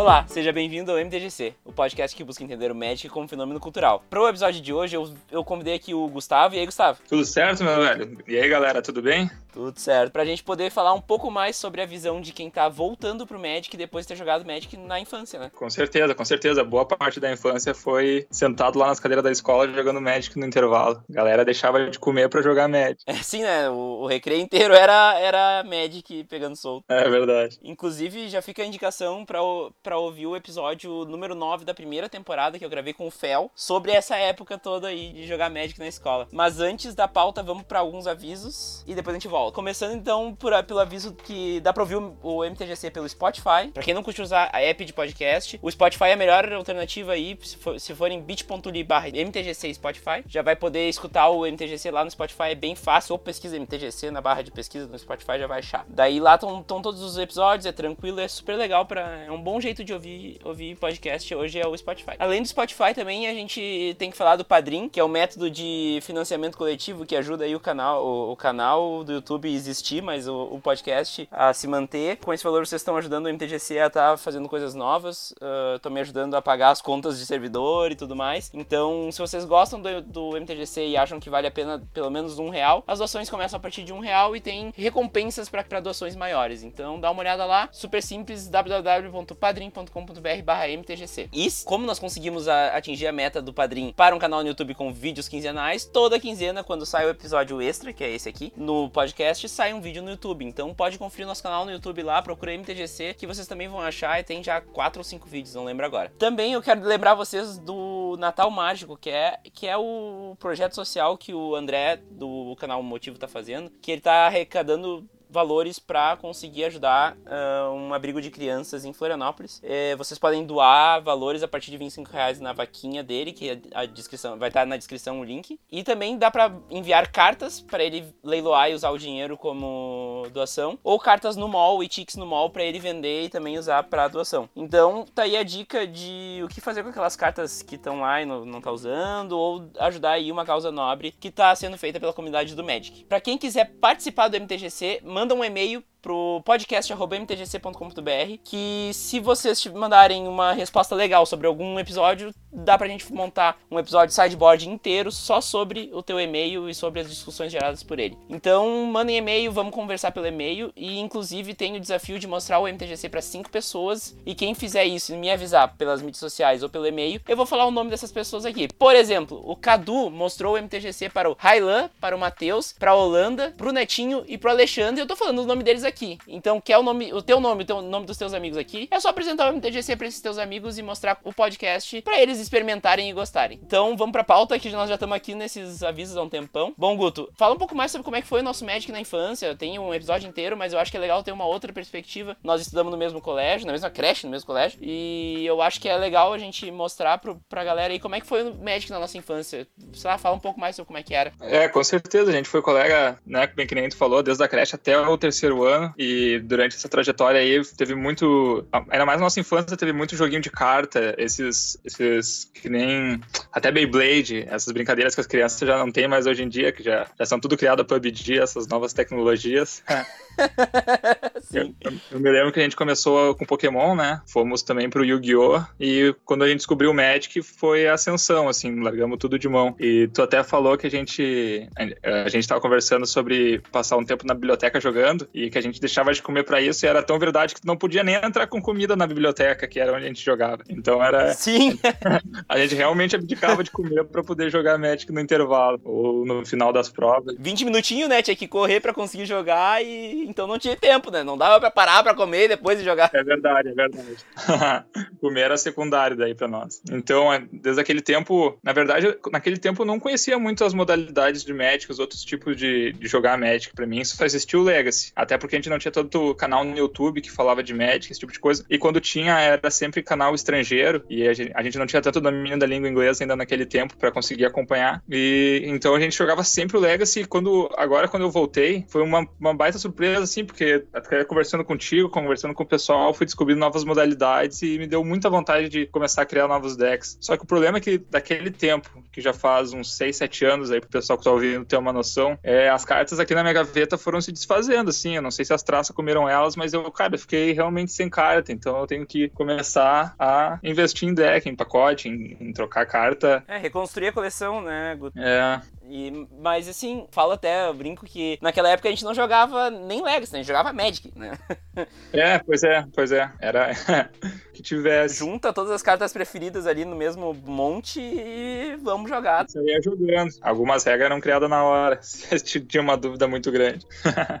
Olá, seja bem-vindo ao MTGC, o podcast que busca entender o Magic como fenômeno cultural. Para o episódio de hoje, eu, eu convidei aqui o Gustavo. E aí, Gustavo? Tudo certo, meu velho? E aí, galera, tudo bem? Tudo certo. Pra gente poder falar um pouco mais sobre a visão de quem tá voltando pro Magic depois de ter jogado Magic na infância, né? Com certeza, com certeza. Boa parte da infância foi sentado lá nas cadeiras da escola jogando Magic no intervalo. A galera deixava de comer para jogar Magic. É, sim, né? O, o recreio inteiro era, era Magic pegando solto. É verdade. Inclusive, já fica a indicação pra ouvir o episódio número 9 da primeira temporada que eu gravei com o Fel sobre essa época toda aí de jogar Magic na escola. Mas antes da pauta, vamos para alguns avisos e depois a gente volta. Começando então por, pelo aviso que dá pra ouvir o MTGC pelo Spotify. Pra quem não curte usar a app de podcast, o Spotify é a melhor alternativa aí. Se for, se for em bit.ly barra MTGC Spotify, já vai poder escutar o MTGC lá no Spotify, é bem fácil. Ou pesquisa MTGC na barra de pesquisa no Spotify, já vai achar. Daí lá estão todos os episódios, é tranquilo, é super legal. Pra, é um bom jeito de ouvir, ouvir podcast hoje é o Spotify. Além do Spotify também, a gente tem que falar do Padrim, que é o método de financiamento coletivo que ajuda aí o canal, o, o canal do YouTube existir, mas o, o, podcast a se manter. Com esse valor vocês estão ajudando o MTGC a estar tá fazendo coisas novas, estão uh, me ajudando a pagar as contas de servidor e tudo mais. Então, se vocês gostam do, do MTGC e acham que vale a pena pelo menos um real, as doações começam a partir de um real e tem recompensas para doações maiores. Então, dá uma olhada lá, super simples, www.padrim.com.br/mtgc. E como nós conseguimos a, atingir a meta do Padrim para um canal no YouTube com vídeos quinzenais, toda quinzena quando sai o episódio extra, que é esse aqui, no podcast sai um vídeo no YouTube. Então pode conferir nosso canal no YouTube lá, procura MTGC, que vocês também vão achar e tem já 4 ou 5 vídeos, não lembro agora. Também eu quero lembrar vocês do Natal Mágico, que é, que é o projeto social que o André do canal Motivo tá fazendo, que ele tá arrecadando valores para conseguir ajudar uh, um abrigo de crianças em Florianópolis. É, vocês podem doar valores a partir de 25 reais na vaquinha dele, que a descrição vai estar tá na descrição o link. E também dá para enviar cartas para ele leiloar e usar o dinheiro como doação, ou cartas no mall e tickets no mall para ele vender e também usar para doação. Então, tá aí a dica de o que fazer com aquelas cartas que estão lá e não, não tá usando, ou ajudar aí uma causa nobre que está sendo feita pela comunidade do Magic. Para quem quiser participar do MTGC, manda um e-mail pro podcast.mtgc.com.br que se vocês mandarem uma resposta legal sobre algum episódio, dá pra gente montar um episódio sideboard inteiro só sobre o teu e-mail e sobre as discussões geradas por ele. Então, mandem e-mail, vamos conversar pelo e-mail e inclusive tem o desafio de mostrar o MTGC para cinco pessoas e quem fizer isso e me avisar pelas mídias sociais ou pelo e-mail, eu vou falar o nome dessas pessoas aqui. Por exemplo, o Cadu mostrou o MTGC para o Railan, para o Matheus, para a Holanda, pro Netinho e pro Alexandre. Eu tô falando o nome deles aqui. Então, quer o nome, o teu nome, o teu nome dos teus amigos aqui? É só apresentar o MTGC para esses teus amigos e mostrar o podcast para eles experimentarem e gostarem. Então, vamos pra pauta que nós já estamos aqui nesses avisos há um tempão. Bom, Guto, fala um pouco mais sobre como é que foi o nosso Magic na infância. Tem um episódio inteiro, mas eu acho que é legal ter uma outra perspectiva. Nós estudamos no mesmo colégio, na mesma creche, no mesmo colégio, e eu acho que é legal a gente mostrar pro, pra galera aí como é que foi o Magic na nossa infância. Sei lá, fala um pouco mais sobre como é que era. É, com certeza, a gente foi colega, né, bem que nem tu falou, desde a creche até o terceiro ano e durante essa trajetória aí teve muito, ainda mais na nossa infância, teve muito joguinho de carta, esses, esses que nem até Beyblade, essas brincadeiras que as crianças já não têm mais hoje em dia, que já, já são tudo criado a PUBG, essas novas tecnologias. eu, eu, me lembro que a gente começou com Pokémon, né? Fomos também pro Yu-Gi-Oh! E quando a gente descobriu o Magic foi a ascensão, assim, largamos tudo de mão. E tu até falou que a gente a, a gente tava conversando sobre passar um tempo na biblioteca jogando e que a gente deixava de comer para isso e era tão verdade que tu não podia nem entrar com comida na biblioteca, que era onde a gente jogava. Então era. Sim! a gente realmente abdicava de comer para poder jogar Magic no intervalo ou no final das provas. 20 minutinhos, né? Tinha que correr para conseguir jogar e então não tinha tempo, né? Não dava para parar para comer e depois jogar. É verdade, é verdade. comer era secundário daí para nós. Então, é, desde aquele tempo, na verdade, naquele tempo eu não conhecia muito as modalidades de Magic, os outros tipos de, de jogar Magic. Para mim, só existia o Legacy. Até porque a gente não tinha tanto canal no YouTube que falava de Magic, esse tipo de coisa. E quando tinha, era sempre canal estrangeiro. E a gente, a gente não tinha tanto domínio da língua inglesa ainda naquele tempo para conseguir acompanhar. E então a gente jogava sempre o Legacy. Quando, agora, quando eu voltei, foi uma, uma baita surpresa, assim, porque até conversando contigo, conversando com o pessoal, fui descobrindo novas modalidades e me deu muita vontade de começar a criar novos decks. Só que o problema é que daquele tempo, que já faz uns 6, 7 anos aí pro pessoal que tá ouvindo ter uma noção, é, as cartas aqui na minha gaveta foram se desfazendo, assim. Eu não sei se se as traças comeram elas, mas eu, cara, eu fiquei realmente sem carta, então eu tenho que começar a investir em deck, em pacote, em, em trocar carta. É, reconstruir a coleção, né, Guto? É. E, mas assim, falo até, eu brinco que naquela época a gente não jogava nem Legacy, né? a gente jogava Magic, né? É, pois é, pois é. Era que tivesse. Junta todas as cartas preferidas ali no mesmo monte e vamos jogar. Você ia jogando. Algumas regras eram criadas na hora, se tinha uma dúvida muito grande.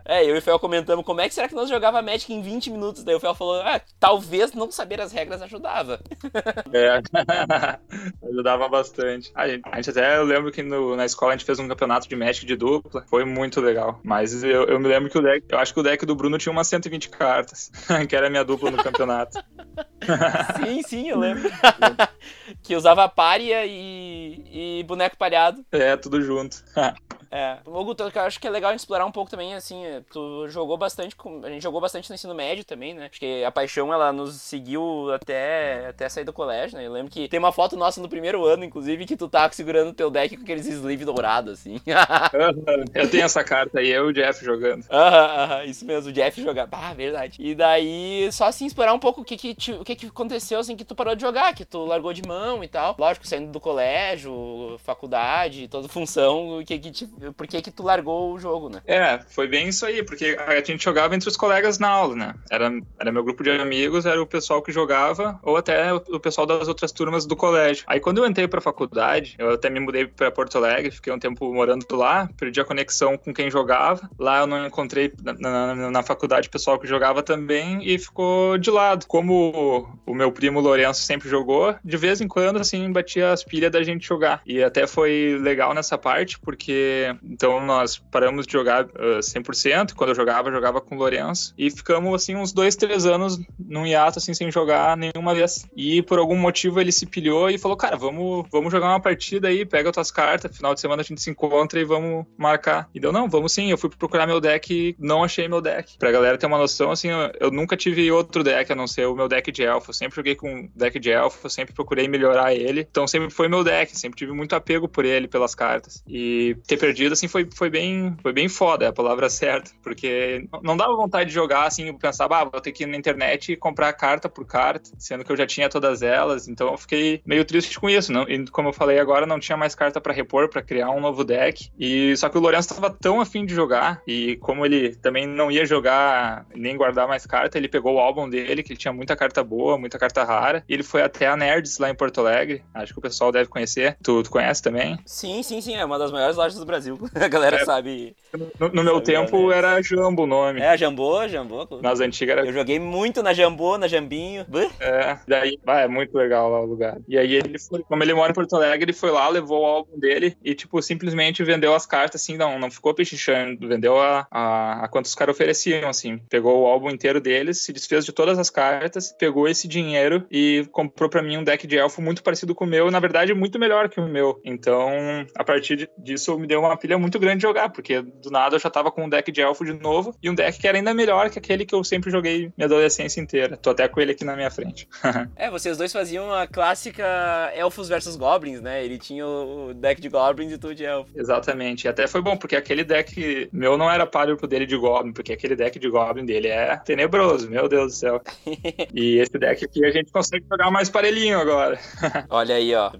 é, eu e o Fel comentamos como é que será que nós jogava Magic em 20 minutos. Daí o Fel falou, ah, talvez não saber as regras ajudava. é, ajudava bastante. A gente, a gente até, eu lembro que no, na escola a gente fez um campeonato de Magic de dupla, foi muito legal. Mas eu, eu me lembro que o deck, eu acho que o deck do Bruno tinha umas 120 cartas, que era a minha dupla no campeonato. sim, sim, eu lembro. que usava párea e, e boneco pareado. É, tudo junto. É. O Guto, eu acho que é legal explorar um pouco também, assim, tu jogou bastante, com... a gente jogou bastante no ensino médio também, né? Acho que a paixão, ela nos seguiu até, até sair do colégio, né? Eu lembro que tem uma foto nossa no primeiro ano, inclusive, que tu tá segurando o teu deck com aqueles sleeves dourados, assim. eu tenho essa carta aí, eu e o Jeff jogando. Aham, aham, isso mesmo, o Jeff jogando. Ah, verdade. E daí, só assim, explorar um pouco o que que, te... o que que aconteceu, assim, que tu parou de jogar, que tu largou de mão e tal. Lógico, saindo do colégio, faculdade, toda função, o que que te por que que tu largou o jogo, né? É, foi bem isso aí, porque a gente jogava entre os colegas na aula, né? Era, era meu grupo de amigos, era o pessoal que jogava, ou até o pessoal das outras turmas do colégio. Aí quando eu entrei pra faculdade, eu até me mudei pra Porto Alegre, fiquei um tempo morando lá, perdi a conexão com quem jogava. Lá eu não encontrei na, na, na faculdade pessoal que jogava também e ficou de lado. Como o meu primo Lourenço sempre jogou, de vez em quando, assim, batia as pilhas da gente jogar. E até foi legal nessa parte, porque então nós paramos de jogar uh, 100%. Quando eu jogava, eu jogava com o Lourenço. E ficamos assim uns dois, três anos num hiato assim sem jogar nenhuma vez. E por algum motivo ele se pilhou e falou: Cara, vamos, vamos jogar uma partida aí, pega tuas cartas. Final de semana a gente se encontra e vamos marcar. E deu: Não, vamos sim. Eu fui procurar meu deck e não achei meu deck. Pra galera ter uma noção, assim, eu, eu nunca tive outro deck a não ser o meu deck de elfo. Eu sempre joguei com deck de elfo, sempre procurei melhorar ele. Então sempre foi meu deck, sempre tive muito apego por ele, pelas cartas. E ter perdido assim, foi, foi, bem, foi bem foda, é a palavra certa. Porque não dava vontade de jogar, assim, pensava, ah, vou ter que ir na internet e comprar carta por carta, sendo que eu já tinha todas elas. Então eu fiquei meio triste com isso. Não, e como eu falei agora, não tinha mais carta para repor, para criar um novo deck. E só que o Lourenço estava tão afim de jogar, e como ele também não ia jogar nem guardar mais carta, ele pegou o álbum dele, que ele tinha muita carta boa, muita carta rara, e ele foi até a Nerds lá em Porto Alegre. Acho que o pessoal deve conhecer. Tu, tu conhece também? Sim, sim, sim. É uma das maiores lojas do Brasil. A galera é, sabe. No, no meu tempo era Jambo o nome. É, Jambô, Jambô. Nas antigas era. Eu joguei muito na Jambô, na Jambinho. É, daí, ah, é muito legal lá o lugar. E aí ele foi, como ele mora em Porto Alegre, ele foi lá, levou o álbum dele e, tipo, simplesmente vendeu as cartas, assim, não, não ficou pechinchando, vendeu a, a, a quanto os caras ofereciam, assim. Pegou o álbum inteiro deles, se desfez de todas as cartas, pegou esse dinheiro e comprou para mim um deck de elfo muito parecido com o meu, na verdade, muito melhor que o meu. Então, a partir disso, me deu uma pilha muito grande de jogar, porque do nada eu já tava com um deck de elfo de novo e um deck que era ainda melhor que aquele que eu sempre joguei minha adolescência inteira. Tô até com ele aqui na minha frente. é, vocês dois faziam a clássica elfos versus goblins, né? Ele tinha o deck de goblins e tudo de elfo. Exatamente. E até foi bom, porque aquele deck meu não era páreo pro dele de goblin, porque aquele deck de goblin dele é tenebroso, meu Deus do céu. e esse deck aqui a gente consegue jogar mais parelhinho agora. Olha aí, ó.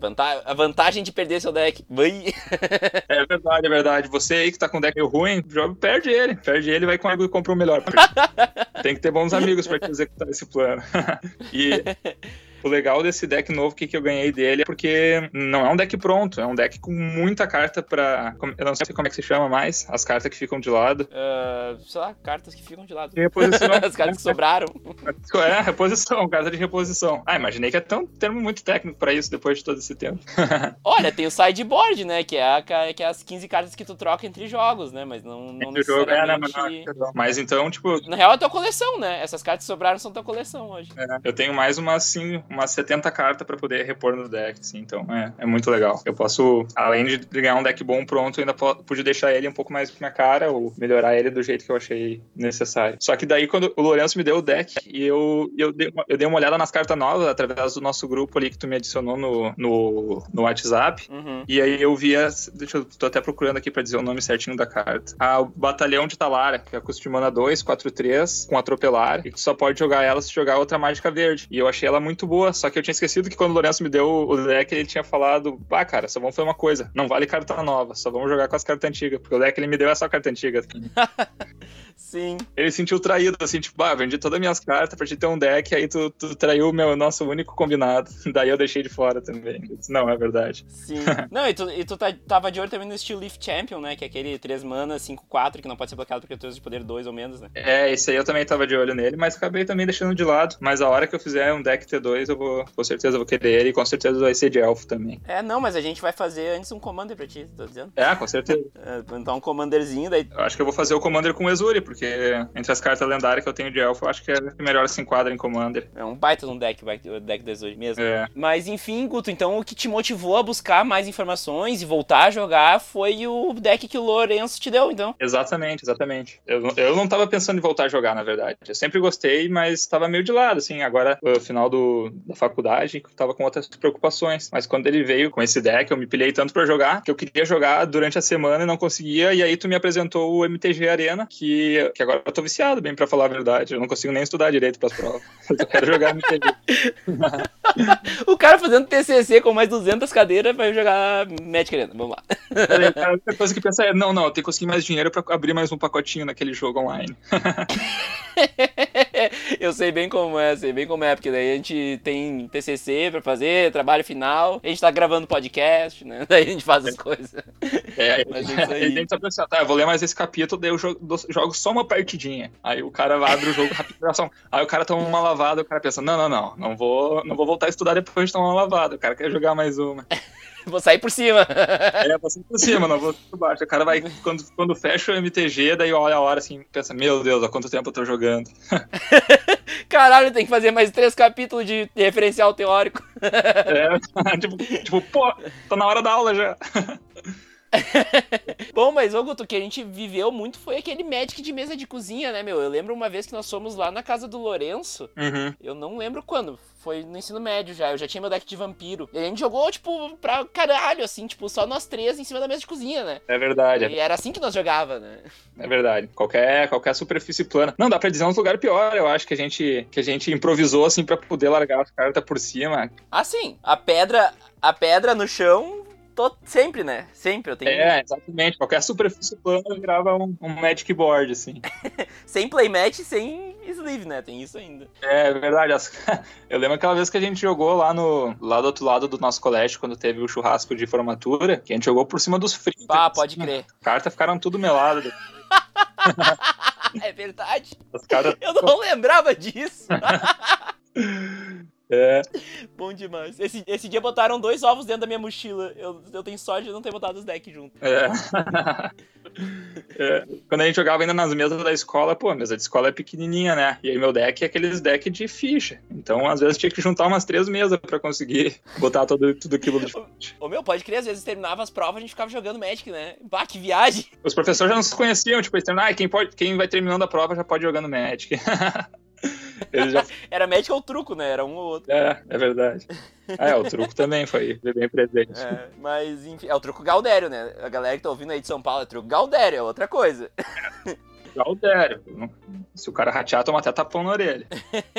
A vantagem de perder seu deck. é verdade, é verdade. Você aí que tá com um deck ruim, joga, perde ele. Perde ele vai com algo e compra o melhor. Tem que ter bons amigos para executar esse plano. e o legal desse deck novo que, que eu ganhei dele é porque não é um deck pronto, é um deck com muita carta pra. Eu não sei como é que se chama mais, as cartas que ficam de lado. Uh, sei lá, cartas que ficam de lado. Reposição. as cartas que sobraram. É, reposição, carta de reposição. Ah, imaginei que é tão termo muito técnico pra isso depois de todo esse tempo. Olha, tem o sideboard, né? Que é, a, que é as 15 cartas que tu troca entre jogos, né? Mas não, não entre necessariamente... Jogo, é, né, mas, não, mas então, tipo. Na real é tua coleção, né? Essas cartas que sobraram são tua coleção hoje. É, eu tenho mais umas, assim, umas 70 cartas para poder repor no deck, assim, então é, é muito legal. Eu posso, além de ganhar um deck bom pronto, ainda pude deixar ele um pouco mais minha cara ou melhorar ele do jeito que eu achei necessário. Só que daí, quando o Lourenço me deu o deck e eu, eu, dei, uma, eu dei uma olhada nas cartas novas através do nosso grupo ali que tu me adicionou no, no, no WhatsApp, uhum. e aí eu via, deixa eu, tô até procurando aqui para dizer o nome certinho da carta. A Batalhão de Talara, que é custo de mana 2, 4, 3, com atropelar, e tu só pode jogar ela se jogar outra mágica verde. E eu achei ela muito boa, só que eu tinha esquecido que quando o Lourenço me deu o deck, ele tinha falado, ah, cara, só vamos fazer uma coisa, não vale carta nova, só vamos jogar com as cartas antigas, porque o deck ele me deu essa carta antiga. Sim. Ele sentiu traído, assim, tipo, ah, vendi todas as minhas cartas pra te ter um deck, aí tu, tu traiu o meu nosso único combinado. Daí eu deixei de fora também. Disse, não, é verdade. Sim. não, e tu, e tu tá, tava de olho também no estilo Leaf Champion, né? Que é aquele 3 mana, 5, 4, que não pode ser bloqueado por criaturas de poder 2 ou menos, né? É, esse aí eu também tava de olho nele, mas acabei também deixando de lado. Mas a hora que eu fizer um deck T2, eu vou, com certeza, vou querer ele e com certeza vai ser de elfo também. É, não, mas a gente vai fazer antes um Commander pra ti, tô dizendo. É, com certeza. É, então um Commanderzinho, daí. Eu acho que eu vou fazer o Commander com o Exuri, porque entre as cartas lendárias que eu tenho de elfo, eu acho que é melhor se enquadra em Commander. É um baita de um deck, o deck do Exuri mesmo. É. Mas enfim, Guto, então o que te motivou a buscar mais informações e voltar a jogar foi o deck que o Lourenço te deu, então. Exatamente, exatamente. Eu, eu não tava pensando em voltar a jogar, na verdade. Eu sempre gostei, mas tava meio de lado, assim. Agora, no final do, da faculdade, tava com outras preocupações. Mas quando ele veio com esse deck, eu me pilhei tanto para jogar que eu queria jogar durante a semana e não conseguia. E aí tu me apresentou o MTG Arena, que, que agora eu tô viciado, bem para falar a verdade. Eu não consigo nem estudar direito pras provas. Eu quero jogar MTG. o cara fazendo TCC com mais 200 cadeiras vai jogar Magic Arena. Vamos lá. A única coisa que pensa é: não, não, eu tenho que conseguir mais dinheiro para abrir mais um pacotinho naquele jogo online. eu sei bem como é, sei bem como é, porque daí a gente tem TCC pra fazer, trabalho final, a gente tá gravando podcast, né? Daí a gente faz as coisas. É, Mas é isso aí. A gente tá pensando, tá, eu vou ler mais esse capítulo, daí eu jogo, jogo só uma partidinha. Aí o cara abre o jogo rápido, aí o cara toma uma lavada, o cara pensa, não, não, não, não vou, não vou voltar a estudar depois de tomar uma lavada, o cara quer jogar mais uma. vou sair por cima. É, vou sair por cima, não vou por baixo. O cara vai, quando, quando fecha o MTG, daí olha a hora assim, pensa, meu Deus, há quanto tempo eu tô jogando. Caralho, tem que fazer mais três capítulos de referencial teórico. É, tipo, tipo, pô, tô na hora da aula já. Bom, mas ô Guto, o que a gente viveu muito foi aquele Magic de mesa de cozinha, né, meu? Eu lembro uma vez que nós fomos lá na casa do Lourenço. Uhum. Eu não lembro quando. Foi no ensino médio já. Eu já tinha meu deck de vampiro. E a gente jogou, tipo, pra caralho, assim, tipo, só nós três em cima da mesa de cozinha, né? É verdade. E era assim que nós jogava, né? É verdade. Qualquer, qualquer superfície plana. Não, dá pra dizer um lugar pior, eu acho, que a gente, que a gente improvisou, assim, pra poder largar as cartas por cima. Ah, sim. A pedra, a pedra no chão tô sempre, né? Sempre eu tenho. É, exatamente. Qualquer superfície plana virava um, um Magic Board, assim. sem playmat, sem sleeve, né? Tem isso ainda. É verdade. Eu lembro aquela vez que a gente jogou lá no lá do outro lado do nosso colégio, quando teve o churrasco de formatura, que a gente jogou por cima dos frios. Ah, pode crer. As cartas ficaram tudo meladas. é verdade. Eu não lembrava disso. É. Bom demais. Esse, esse dia botaram dois ovos dentro da minha mochila. Eu, eu tenho sorte de não ter botado os decks junto. É. é. Quando a gente jogava ainda nas mesas da escola, pô, a mesa de escola é pequenininha, né? E aí meu deck é aqueles decks de ficha. Então, às vezes, tinha que juntar umas três mesas pra conseguir botar todo, tudo aquilo de ficha. Ô, meu, pode crer, às vezes terminava as provas, a gente ficava jogando Magic, né? Bah, que viagem! Os professores já não se conheciam, tipo, eles ah, quem, pode, quem vai terminando a prova já pode jogando Magic. Já... Era médico ou truco, né? Era um ou outro. É, é verdade. É, o truco também foi bem presente. É, mas, enfim, é o truco Galdério, né? A galera que tá ouvindo aí de São Paulo é truco Galdério, é outra coisa. Galdério. Se o cara ratear, toma até tapão na orelha.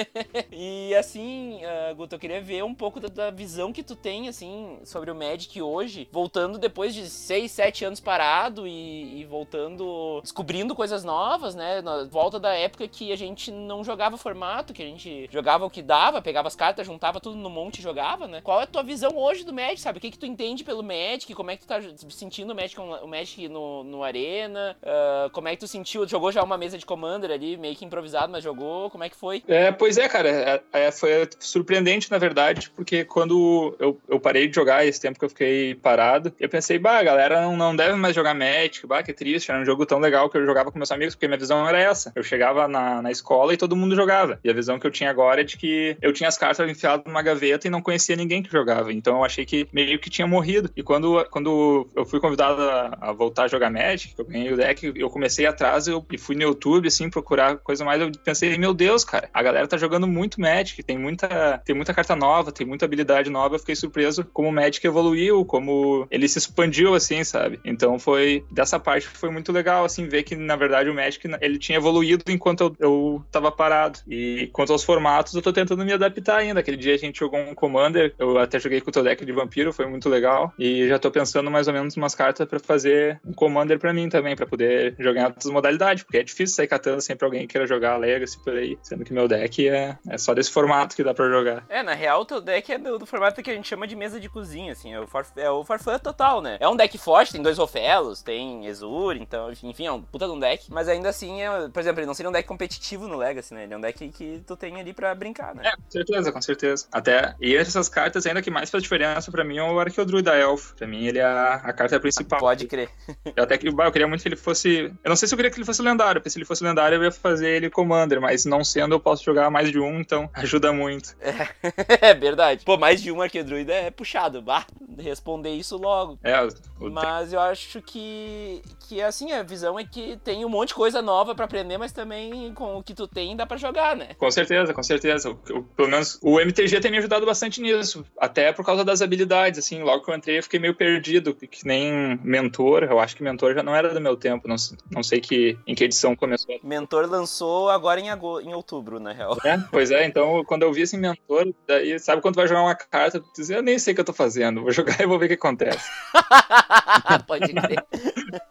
e assim, uh, Guto, eu queria ver um pouco da, da, visão que tu tem, assim, sobre o Magic hoje, voltando depois de 6, 7 anos parado e, e, voltando, descobrindo coisas novas, né? Na volta da época que a gente não jogava formato, que a gente jogava o que dava, pegava as cartas, juntava tudo no monte e jogava, né? Qual é a tua visão hoje do Magic, sabe? O que, que tu entende pelo Magic? Como é que tu tá sentindo o Magic, o Magic no, no Arena? Uh, como é que tu sentiu? Jogou jogou já uma mesa de Commander ali, meio que improvisado, mas jogou. Como é que foi? É, pois é, cara. É, é, foi surpreendente, na verdade, porque quando eu, eu parei de jogar, esse tempo que eu fiquei parado, eu pensei, bah, a galera não, não deve mais jogar Magic, bah, que triste, era um jogo tão legal que eu jogava com meus amigos, porque minha visão era essa. Eu chegava na, na escola e todo mundo jogava. E a visão que eu tinha agora é de que eu tinha as cartas enfiadas numa gaveta e não conhecia ninguém que jogava. Então eu achei que meio que tinha morrido. E quando, quando eu fui convidado a, a voltar a jogar Magic, eu ganhei o deck, eu comecei atrás eu, e fui no YouTube, assim, procurar coisa mais. Eu pensei, meu Deus, cara, a galera tá jogando muito Magic, tem muita, tem muita carta nova, tem muita habilidade nova. Eu fiquei surpreso como o Magic evoluiu, como ele se expandiu, assim, sabe? Então foi, dessa parte foi muito legal, assim, ver que na verdade o Magic ele tinha evoluído enquanto eu, eu tava parado. E quanto aos formatos, eu tô tentando me adaptar ainda. Aquele dia a gente jogou um Commander, eu até joguei com o teu deck de vampiro, foi muito legal. E já tô pensando mais ou menos umas cartas para fazer um Commander para mim também, para poder jogar outras modalidades, porque é difícil sair catando sempre alguém que queira jogar Legacy por aí, sendo que meu deck é, é só desse formato que dá para jogar. É, na real, o teu deck é do, do, formato que a gente chama de mesa de cozinha, assim, é o, for, é o Farfã total, né? É um deck forte, tem dois Ofelos, tem Exur, então, enfim, é um puta de um deck, mas ainda assim, é, por exemplo, ele não seria um deck competitivo no Legacy, né? Ele é um deck que tu tem ali para brincar, né? É, com certeza, com certeza. Até, e essas cartas ainda que mais faz diferença para mim é o Arqueodruid da Elf. Pra mim ele é a, a carta principal. Pode crer. Eu até que eu queria muito que ele fosse. Eu não sei se eu queria que ele fosse lendário, porque se ele fosse lendário eu ia fazer ele Commander, mas não sendo eu posso jogar mais de um, então ajuda muito. É, é verdade. Pô, mais de um Arqueodruid é puxado. Bah, responder isso logo. É, mas eu acho que, que assim, a visão é que tem um monte de coisa nova para aprender, mas também com o que tu tem dá para jogar, né? Com certeza, com certeza. O, o, pelo menos o MTG tem me ajudado bastante nisso, até por causa das habilidades, assim, logo que eu entrei eu fiquei meio perdido, que nem mentor, eu acho que mentor já não era do meu tempo, não, não sei que, em que edição começou. Mentor lançou agora em, em outubro, na real. É, pois é, então quando eu vi esse mentor, daí, sabe quando vai jogar uma carta, tu diz, eu nem sei o que eu tô fazendo, vou jogar e vou ver o que acontece. Pode crer.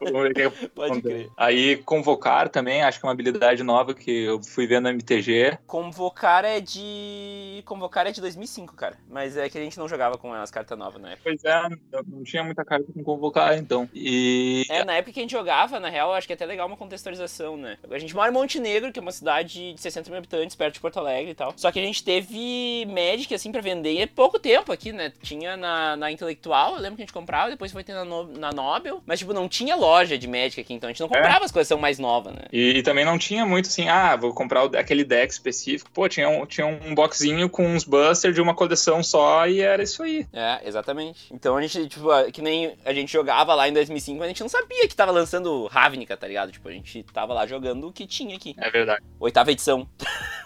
Vamos ver o que acontece. Pode crer. Aí convocar também, acho que é uma habilidade nova que eu fui ver no MTG. Convocar é de. Convocar é de 2005, cara. Mas é que a gente não jogava com as cartas novas na época. Pois é, não tinha muita carta com convocar, então. E. É, na época que a gente jogava, na real, acho que é até legal uma contextualização, né? A gente mora em Montenegro, que é uma cidade de 60 mil habitantes, perto de Porto Alegre e tal. Só que a gente teve Magic, assim, pra vender há pouco tempo aqui, né? Tinha na, na Intelectual, eu lembro que a gente comprava, depois foi ter na, no, na Nobel. Mas, tipo, não tinha loja de Magic aqui, então a gente não é. comprava é. as são mais novas, né? E, e, também não tinha muito assim, ah, vou comprar o, aquele deck específico. Pô, tinha um, tinha um boxinho com uns busters de uma coleção só e era isso aí. É, exatamente. Então a gente, tipo, que nem a gente jogava lá em 2005, a gente não sabia que tava lançando Ravnica, tá ligado? Tipo, a gente tava lá jogando o que tinha aqui. É verdade. Oitava edição.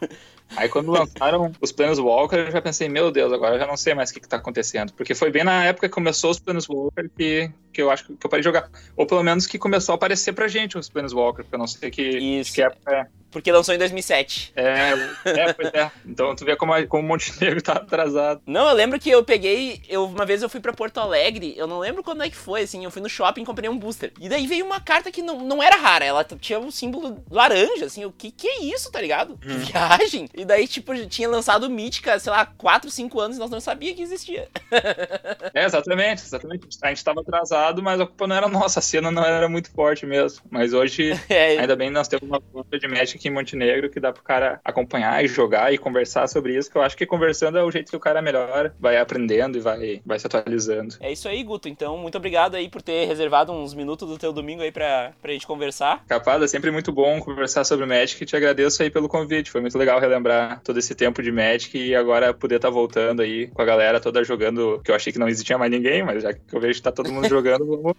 Aí quando lançaram os Planeswalker, eu já pensei, meu Deus, agora eu já não sei mais o que, que tá acontecendo. Porque foi bem na época que começou os Planeswalker que, que eu acho que eu parei de jogar. Ou pelo menos que começou a aparecer pra gente os Planeswalker, porque eu não sei que, Isso. que época é. Porque lançou em 2007. É, é, pois é. Então tu vê como, como o Montenegro tá atrasado. Não, eu lembro que eu peguei. Eu, uma vez eu fui pra Porto Alegre, eu não lembro quando é que foi, assim. Eu fui no shopping e comprei um booster. E daí veio uma carta que não, não era rara, ela tinha um símbolo laranja, assim. O que que é isso, tá ligado? Que hum. viagem. E daí, tipo, tinha lançado Mítica, sei lá, 4, 5 anos e nós não sabia que existia. é, exatamente, exatamente. A gente tava atrasado, mas a culpa não era nossa, a cena não era muito forte mesmo. Mas hoje, é, ainda bem, nós temos uma conta de Magic aqui em Montenegro que dá pro cara acompanhar e jogar e conversar sobre isso, que eu acho que conversando é o jeito que o cara melhor vai aprendendo e vai, vai se atualizando. É isso aí, Guto. Então, muito obrigado aí por ter reservado uns minutos do teu domingo aí pra, pra gente conversar. Capaz, é sempre muito bom conversar sobre Magic e te agradeço aí pelo convite. Foi muito legal relembrar todo esse tempo de Magic e agora poder estar tá voltando aí com a galera toda jogando, que eu achei que não existia mais ninguém, mas já que eu vejo que tá todo mundo jogando, vamos,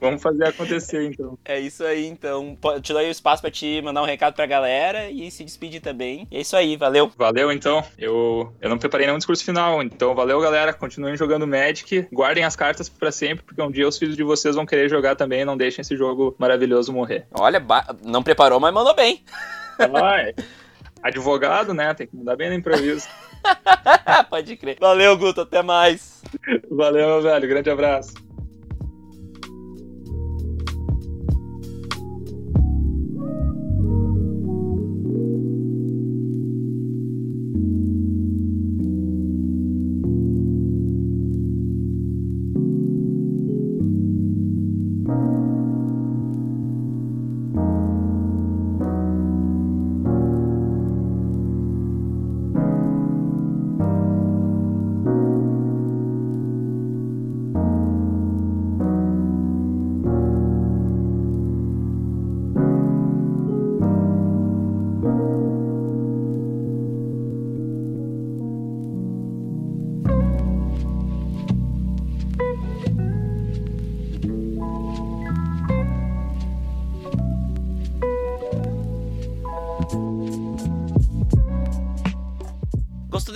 vamos fazer acontecer então. É isso aí, então. Te dou aí o espaço pra te mandar um recado pra galera e se despedir também. E é isso aí, valeu. Valeu, então. Eu, eu não preparei nenhum discurso final, então valeu, galera. Continuem jogando Magic. Guardem as cartas para sempre, porque um dia os filhos de vocês vão querer jogar também. Não deixem esse jogo maravilhoso morrer. Olha, não preparou, mas mandou bem. Ah, é. Advogado, né? Tem que mandar bem no improviso. Pode crer. Valeu, Guto. Até mais. Valeu, meu velho. Grande abraço.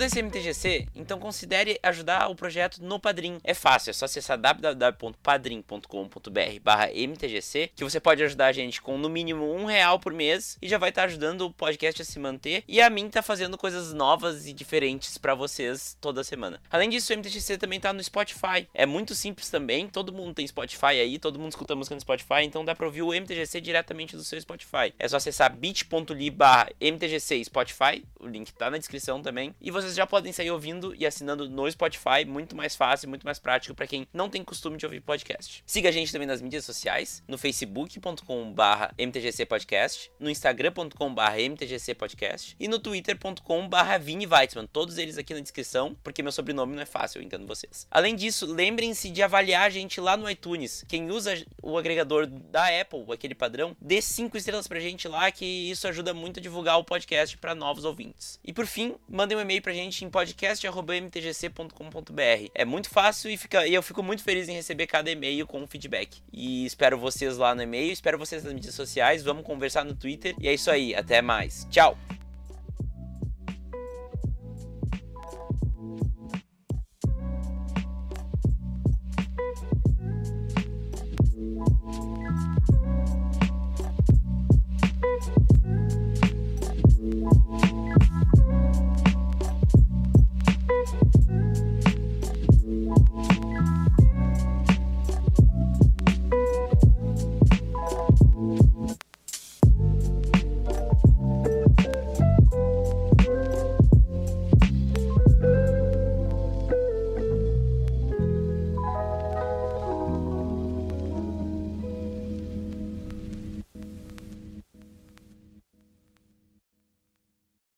Esse MTGC, então considere ajudar o projeto no Padrim. É fácil, é só acessar www.padrim.com.br/mtgc que você pode ajudar a gente com no mínimo um real por mês e já vai estar tá ajudando o podcast a se manter e a mim tá fazendo coisas novas e diferentes para vocês toda semana. Além disso, o MTGC também tá no Spotify. É muito simples também, todo mundo tem Spotify aí, todo mundo escuta música no Spotify, então dá pra ouvir o MTGC diretamente do seu Spotify. É só acessar bit.ly barra MTGC Spotify, o link tá na descrição também, e vocês já podem sair ouvindo e assinando no Spotify, muito mais fácil, muito mais prático para quem não tem costume de ouvir podcast. Siga a gente também nas mídias sociais, no facebook.com barra MTGC Podcast, no instagram.com barra MTGC Podcast e no twitter.com barra Vini Weitzman, todos eles aqui na descrição, porque meu sobrenome não é fácil, eu entendo vocês. Além disso, lembrem-se de avaliar a gente lá no iTunes. Quem usa o agregador da Apple, aquele padrão, dê cinco estrelas pra gente lá, que isso ajuda muito a divulgar o podcast para novos ouvintes. E por fim, mandem um e-mail pra gente em podcast.mtgc.com.br. É muito fácil e, fica, e eu fico muito feliz em receber cada e-mail com feedback. E espero vocês lá no e-mail, espero vocês nas mídias sociais, vamos conversar no Twitter. E é isso aí, até mais. Tchau!